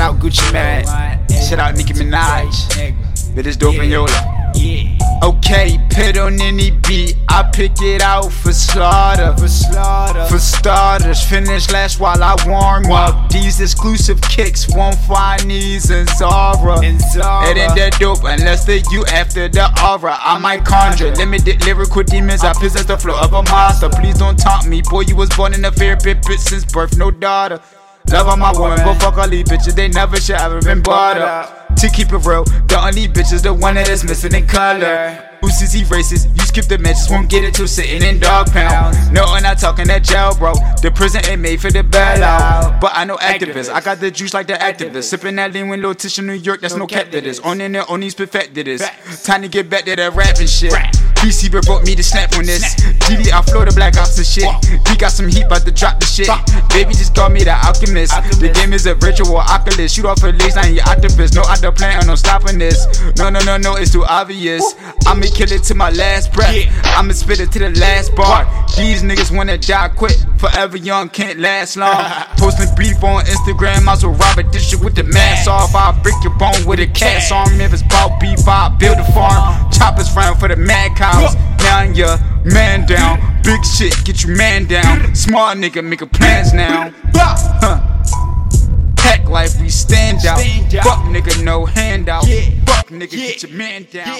out Gucci Mane. Shout out Nicki Minaj. Bit is dope and Yola. Okay, pit on any beat, I pick it out for slaughter. For slaughter. For starters, finish last while I warm up. These exclusive kicks won't find these in Zara. In Zara. It ain't that dope unless they you after the aura. I might conjure limited lyrical demons. I possess the flow of a monster. Please don't taunt me, boy. You was born in a fair bit, bitch since birth, no daughter. Love on my woman, but fuck all these bitches. They never should ever been bought up. To keep it real, the only bitch is the one that is missing in color. Who says he racist? You skip the matches, won't get it till sitting in dog pound. No, I'm not talking that jail, bro. The prison ain't made for the bailout. But I know activists, I got the juice like the activists. Sipping that lean with Lil Tish in New York, that's no cap to this. On in there, on these perfected this. Time to get back to that rapping shit. PC brought me the snap on this. GD, I flow the black ops and shit. He got some heat, about to drop the shit. Baby just call me the alchemist. The game is a virtual oculus. Shoot off a lace, I ain't your octopus. No other plan, no stopping this. No, no, no, no, it's too obvious. I'ma kill it to my last breath. I'ma spit it to the last bar. These niggas wanna die quick. Forever young, can't last long. Posting beef on Instagram, I rob a dish with the mask off. I'll break your bone with a cast on. If it's about beef, I'll build a farm. Choppers round for the mad cows. Now you're man down. Big shit, get your man down. Smart nigga, making plans now. Huh. Pack life, we stand out. Fuck nigga, no handout. Fuck nigga, get your man down.